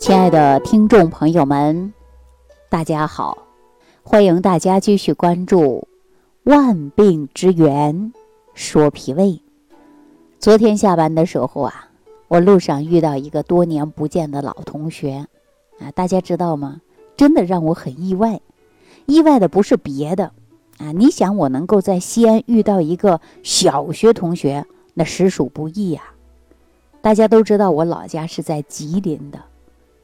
亲爱的听众朋友们，大家好！欢迎大家继续关注《万病之源说脾胃》。昨天下班的时候啊，我路上遇到一个多年不见的老同学啊，大家知道吗？真的让我很意外。意外的不是别的啊，你想我能够在西安遇到一个小学同学，那实属不易呀。大家都知道我老家是在吉林的。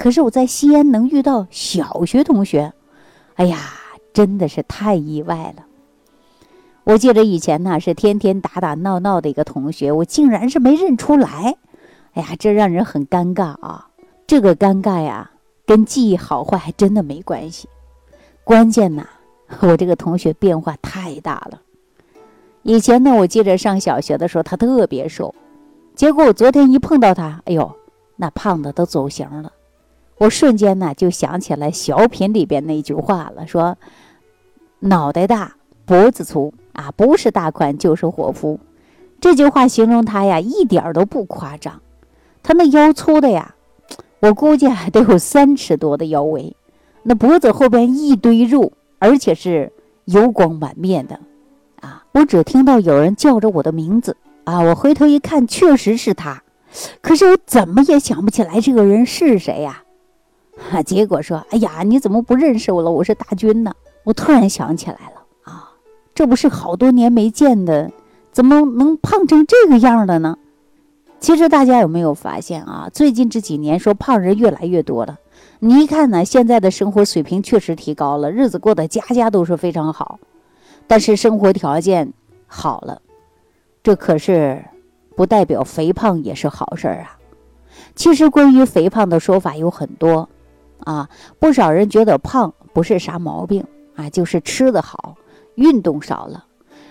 可是我在西安能遇到小学同学，哎呀，真的是太意外了。我记得以前呢是天天打打闹闹的一个同学，我竟然是没认出来，哎呀，这让人很尴尬啊。这个尴尬呀，跟记忆好坏还真的没关系，关键呐，我这个同学变化太大了。以前呢，我记得上小学的时候他特别瘦，结果我昨天一碰到他，哎呦，那胖的都走形了。我瞬间呢就想起来小品里边那句话了，说脑袋大脖子粗啊，不是大款就是伙夫。这句话形容他呀，一点都不夸张。他那腰粗的呀，我估计还得有三尺多的腰围，那脖子后边一堆肉，而且是油光满面的啊！我只听到有人叫着我的名字啊，我回头一看，确实是他，可是我怎么也想不起来这个人是谁呀。哈 结果说：“哎呀，你怎么不认识我了？我是大军呢。”我突然想起来了啊，这不是好多年没见的，怎么能胖成这个样了呢？其实大家有没有发现啊？最近这几年说胖人越来越多了。你一看呢，现在的生活水平确实提高了，日子过得家家都是非常好。但是生活条件好了，这可是不代表肥胖也是好事儿啊。其实关于肥胖的说法有很多。啊，不少人觉得胖不是啥毛病啊，就是吃的好，运动少了。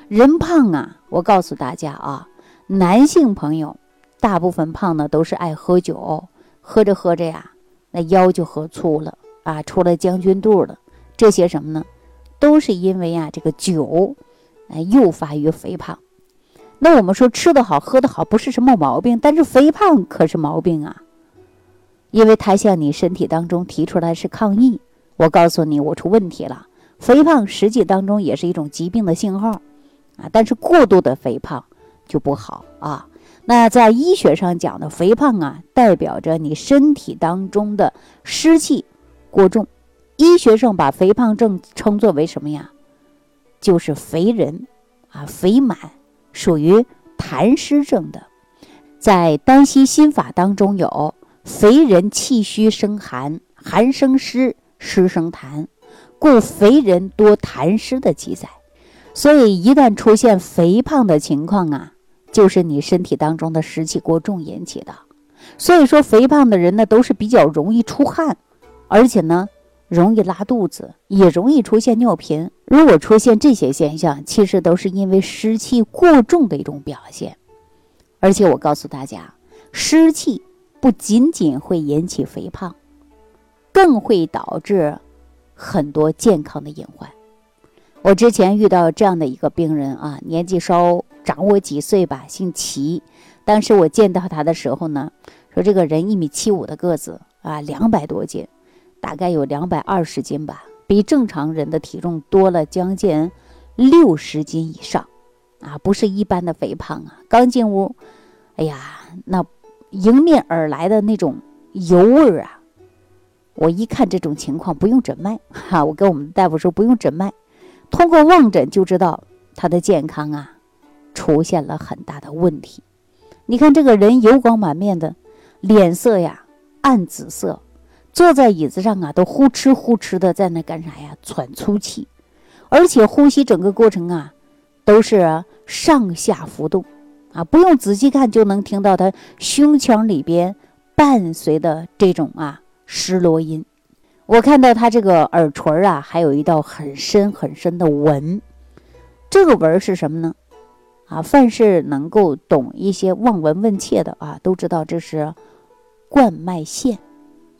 人胖啊，我告诉大家啊，男性朋友大部分胖呢都是爱喝酒，喝着喝着呀，那腰就喝粗了啊，出了将军肚了。这些什么呢？都是因为啊这个酒，哎诱发于肥胖。那我们说吃的好，喝的好不是什么毛病，但是肥胖可是毛病啊。因为他向你身体当中提出来是抗议，我告诉你我出问题了。肥胖实际当中也是一种疾病的信号，啊，但是过度的肥胖就不好啊。那在医学上讲的肥胖啊，代表着你身体当中的湿气过重。医学上把肥胖症称作为什么呀？就是肥人啊，肥满，属于痰湿症的。在丹溪心法当中有。肥人气虚生寒，寒生湿，湿生痰，故肥人多痰湿的记载。所以一旦出现肥胖的情况啊，就是你身体当中的湿气过重引起的。所以说，肥胖的人呢，都是比较容易出汗，而且呢，容易拉肚子，也容易出现尿频。如果出现这些现象，其实都是因为湿气过重的一种表现。而且我告诉大家，湿气。不仅仅会引起肥胖，更会导致很多健康的隐患。我之前遇到这样的一个病人啊，年纪稍长我几岁吧，姓齐。当时我见到他的时候呢，说这个人一米七五的个子啊，两百多斤，大概有两百二十斤吧，比正常人的体重多了将近六十斤以上，啊，不是一般的肥胖啊。刚进屋，哎呀，那。迎面而来的那种油味儿啊！我一看这种情况，不用诊脉哈，我跟我们大夫说不用诊脉，通过望诊就知道他的健康啊出现了很大的问题。你看这个人油光满面的，脸色呀暗紫色，坐在椅子上啊都呼哧呼哧的在那干啥呀？喘粗气，而且呼吸整个过程啊都是上下浮动。啊，不用仔细看就能听到他胸腔里边伴随的这种啊失落音。我看到他这个耳垂啊，还有一道很深很深的纹。这个纹是什么呢？啊，凡是能够懂一些望闻问切的啊，都知道这是冠脉线。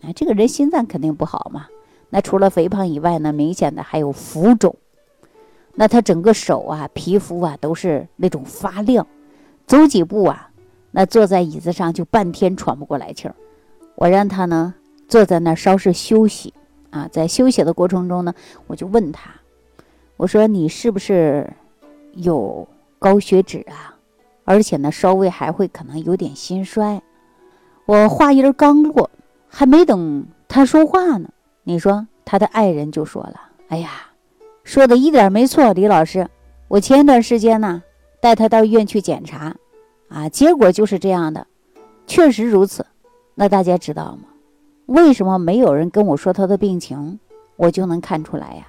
啊，这个人心脏肯定不好嘛。那除了肥胖以外呢，明显的还有浮肿。那他整个手啊，皮肤啊，都是那种发亮。走几步啊，那坐在椅子上就半天喘不过来气儿。我让他呢坐在那儿稍事休息啊。在休息的过程中呢，我就问他，我说你是不是有高血脂啊？而且呢，稍微还会可能有点心衰。我话音刚落，还没等他说话呢，你说他的爱人就说了：“哎呀，说的一点没错，李老师，我前一段时间呢带他到医院去检查，啊，结果就是这样的，确实如此。那大家知道吗？为什么没有人跟我说他的病情，我就能看出来呀？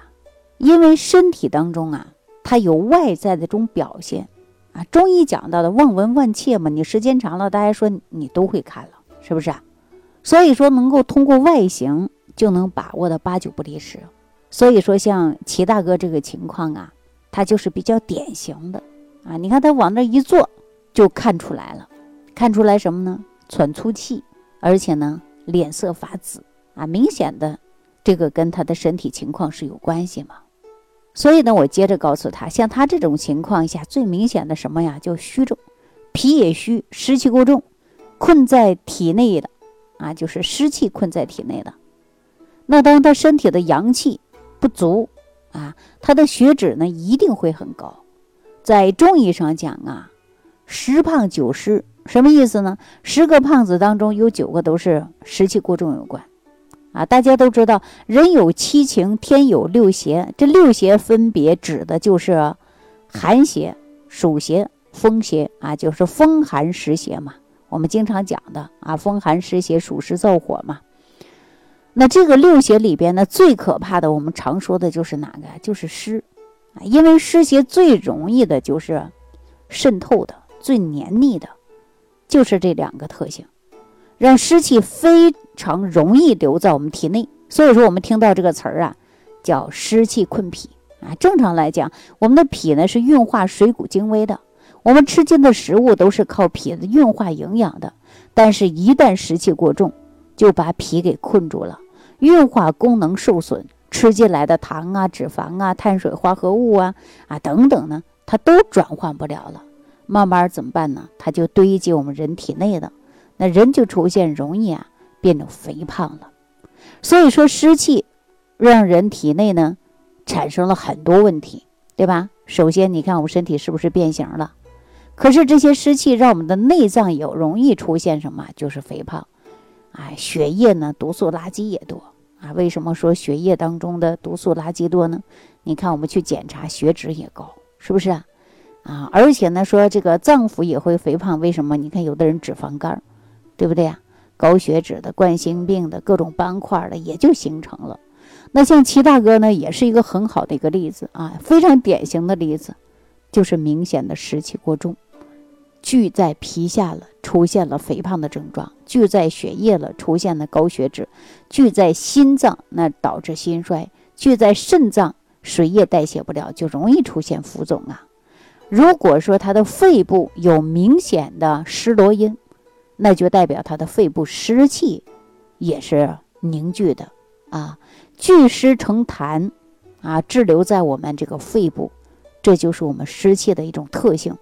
因为身体当中啊，它有外在的这种表现。”啊，中医讲到的望闻问切嘛，你时间长了，大家说你都会看了，是不是啊？所以说能够通过外形就能把握的八九不离十。所以说像齐大哥这个情况啊，他就是比较典型的啊。你看他往那一坐，就看出来了，看出来什么呢？喘粗气，而且呢脸色发紫啊，明显的这个跟他的身体情况是有关系嘛。所以呢，我接着告诉他，像他这种情况下，最明显的什么呀？叫虚重，脾也虚，湿气过重，困在体内的，啊，就是湿气困在体内的。那当他身体的阳气不足，啊，他的血脂呢一定会很高。在中医上讲啊，十胖九湿，什么意思呢？十个胖子当中有九个都是湿气过重有关。啊，大家都知道，人有七情，天有六邪。这六邪分别指的就是寒邪、暑邪、风邪啊，就是风寒湿邪嘛。我们经常讲的啊，风寒湿邪、暑湿燥火嘛。那这个六邪里边呢，最可怕的，我们常说的就是哪个？就是湿，因为湿邪最容易的就是渗透的，最黏腻的，就是这两个特性。让湿气非常容易留在我们体内，所以说我们听到这个词儿啊，叫湿气困脾啊。正常来讲，我们的脾呢是运化水谷精微的，我们吃进的食物都是靠脾子运化营养的。但是，一旦湿气过重，就把脾给困住了，运化功能受损，吃进来的糖啊、脂肪啊、碳水化合物啊啊等等呢，它都转换不了了，慢慢怎么办呢？它就堆积我们人体内的。那人就出现容易啊变得肥胖了，所以说湿气让人体内呢产生了很多问题，对吧？首先你看我们身体是不是变形了？可是这些湿气让我们的内脏有容易出现什么？就是肥胖，啊，血液呢毒素垃圾也多啊。为什么说血液当中的毒素垃圾多呢？你看我们去检查血脂也高，是不是啊？啊，而且呢说这个脏腑也会肥胖，为什么？你看有的人脂肪肝。对不对呀？高血脂的、冠心病的各种斑块的也就形成了。那像齐大哥呢，也是一个很好的一个例子啊，非常典型的例子，就是明显的湿气过重，聚在皮下了，出现了肥胖的症状；聚在血液了，出现了高血脂；聚在心脏，那导致心衰；聚在肾脏，水液代谢不了，就容易出现浮肿啊。如果说他的肺部有明显的湿罗音，那就代表他的肺部湿气也是凝聚的啊，聚湿成痰啊，滞留在我们这个肺部，这就是我们湿气的一种特性。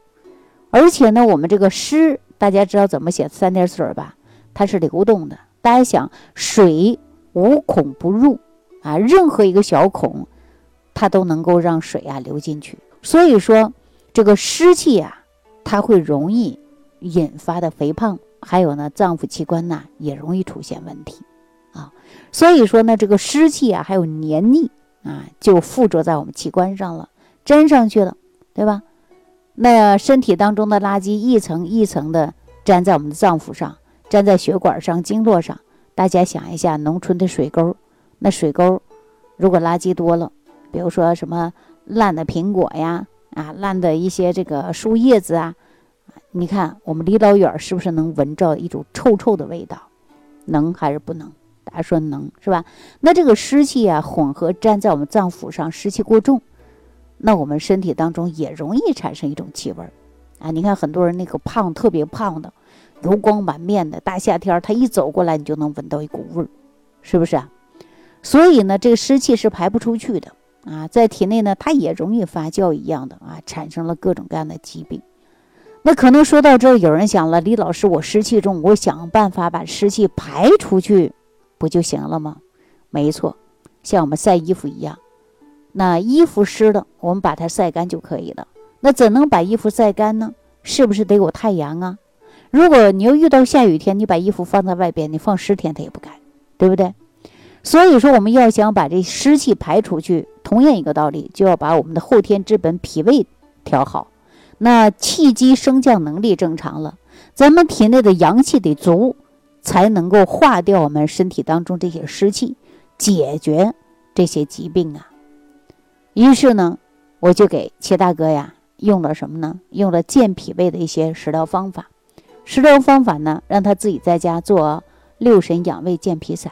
而且呢，我们这个湿，大家知道怎么写三点水吧？它是流动的。大家想，水无孔不入啊，任何一个小孔，它都能够让水啊流进去。所以说，这个湿气啊，它会容易引发的肥胖。还有呢，脏腑器官呐也容易出现问题，啊，所以说呢，这个湿气啊，还有黏腻啊，就附着在我们器官上了，粘上去了，对吧？那身体当中的垃圾一层一层的粘在我们的脏腑上，粘在血管上、经络上。大家想一下，农村的水沟，那水沟如果垃圾多了，比如说什么烂的苹果呀，啊，烂的一些这个树叶子啊。你看，我们离老远是不是能闻着一种臭臭的味道？能还是不能？大家说能是吧？那这个湿气啊，混合粘在我们脏腑上，湿气过重，那我们身体当中也容易产生一种气味儿啊。你看很多人那个胖，特别胖的，油光满面的，大夏天他一走过来，你就能闻到一股味儿，是不是啊？所以呢，这个湿气是排不出去的啊，在体内呢，它也容易发酵一样的啊，产生了各种各样的疾病。那可能说到这儿，有人想了，李老师，我湿气重，我想办法把湿气排出去，不就行了吗？没错，像我们晒衣服一样，那衣服湿了，我们把它晒干就可以了。那怎能把衣服晒干呢？是不是得有太阳啊？如果你又遇到下雨天，你把衣服放在外边，你放十天它也不干，对不对？所以说，我们要想把这湿气排出去，同样一个道理，就要把我们的后天之本脾胃调好。那气机升降能力正常了，咱们体内的阳气得足，才能够化掉我们身体当中这些湿气，解决这些疾病啊。于是呢，我就给齐大哥呀用了什么呢？用了健脾胃的一些食疗方法。食疗方法呢，让他自己在家做六神养胃健脾散。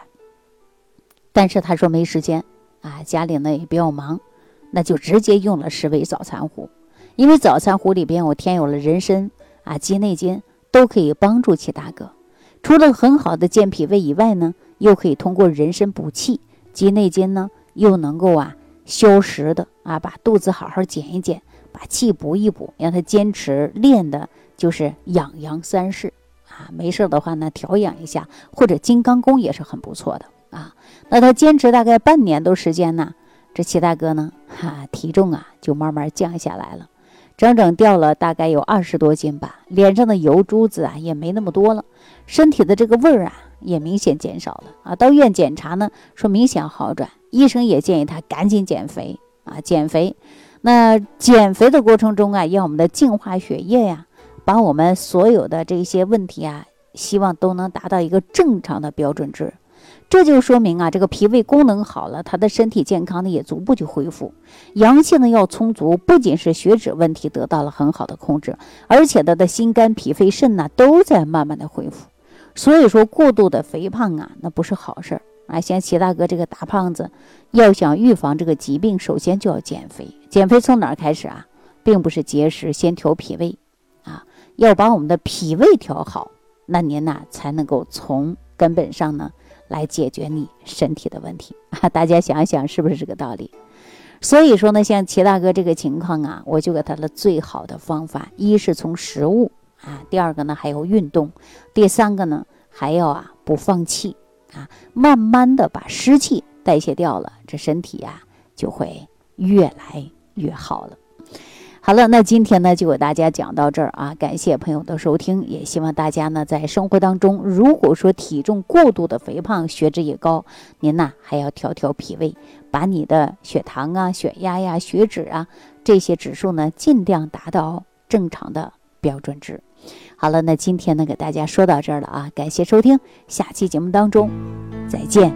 但是他说没时间啊，家里呢也比较忙，那就直接用了十味早餐糊。因为早餐糊里边我添有了人参啊、鸡内金，都可以帮助齐大哥。除了很好的健脾胃以外呢，又可以通过人参补气，鸡内金呢又能够啊消食的啊，把肚子好好减一减，把气补一补，让他坚持练的就是养阳三式啊。没事的话呢，调养一下，或者金刚功也是很不错的。啊，那他坚持大概半年多时间呢，这齐大哥呢，哈，体重啊就慢慢降下来了，整整掉了大概有二十多斤吧，脸上的油珠子啊也没那么多了，身体的这个味儿啊也明显减少了啊。到医院检查呢，说明显好转，医生也建议他赶紧减肥啊，减肥。那减肥的过程中啊，要我们的净化血液呀，把我们所有的这些问题啊，希望都能达到一个正常的标准值。这就说明啊，这个脾胃功能好了，他的身体健康呢也逐步就恢复，阳气呢要充足，不仅是血脂问题得到了很好的控制，而且他的心肝脾肺肾呢都在慢慢的恢复。所以说，过度的肥胖啊，那不是好事儿啊。像齐大哥这个大胖子，要想预防这个疾病，首先就要减肥。减肥从哪儿开始啊？并不是节食，先调脾胃啊，要把我们的脾胃调好，那您呐才能够从根本上呢。来解决你身体的问题啊！大家想一想是不是这个道理？所以说呢，像齐大哥这个情况啊，我就给他了最好的方法：一是从食物啊，第二个呢还有运动，第三个呢还要啊不放弃啊，慢慢的把湿气代谢掉了，这身体呀就会越来越好了。好了，那今天呢就给大家讲到这儿啊，感谢朋友的收听，也希望大家呢在生活当中，如果说体重过度的肥胖，血脂也高，您呢还要调调脾胃，把你的血糖啊、血压呀、血脂啊这些指数呢尽量达到正常的标准值。好了，那今天呢给大家说到这儿了啊，感谢收听，下期节目当中再见。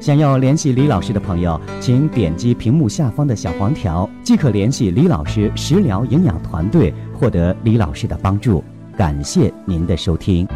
想要联系李老师的朋友，请点击屏幕下方的小黄条，即可联系李老师食疗营养团队，获得李老师的帮助。感谢您的收听。